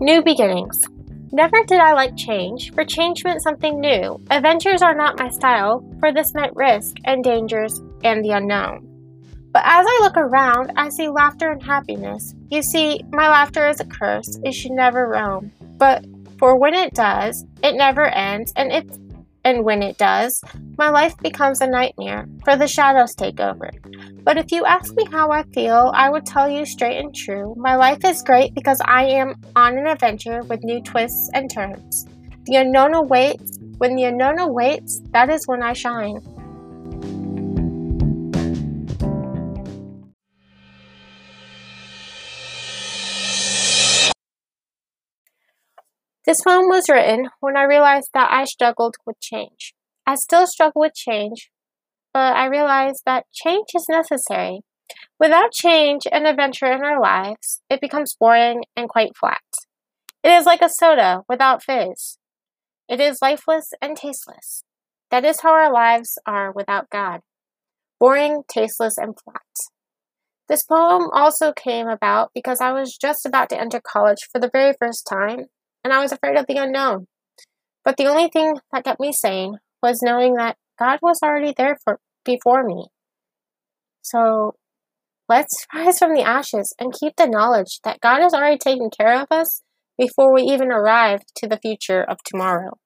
New beginnings. Never did I like change, for change meant something new. Adventures are not my style, for this meant risk and dangers and the unknown. But as I look around, I see laughter and happiness. You see, my laughter is a curse, it should never roam. But for when it does, it never ends, and it and when it does, my life becomes a nightmare, for the shadows take over. But if you ask me how I feel, I would tell you straight and true. My life is great because I am on an adventure with new twists and turns. The unknown awaits. When the unknown awaits, that is when I shine. This poem was written when I realized that I struggled with change. I still struggle with change, but I realized that change is necessary. Without change and adventure in our lives, it becomes boring and quite flat. It is like a soda without fizz. It is lifeless and tasteless. That is how our lives are without God boring, tasteless, and flat. This poem also came about because I was just about to enter college for the very first time and I was afraid of the unknown. But the only thing that kept me sane was knowing that God was already there for before me. So let's rise from the ashes and keep the knowledge that God has already taken care of us before we even arrive to the future of tomorrow.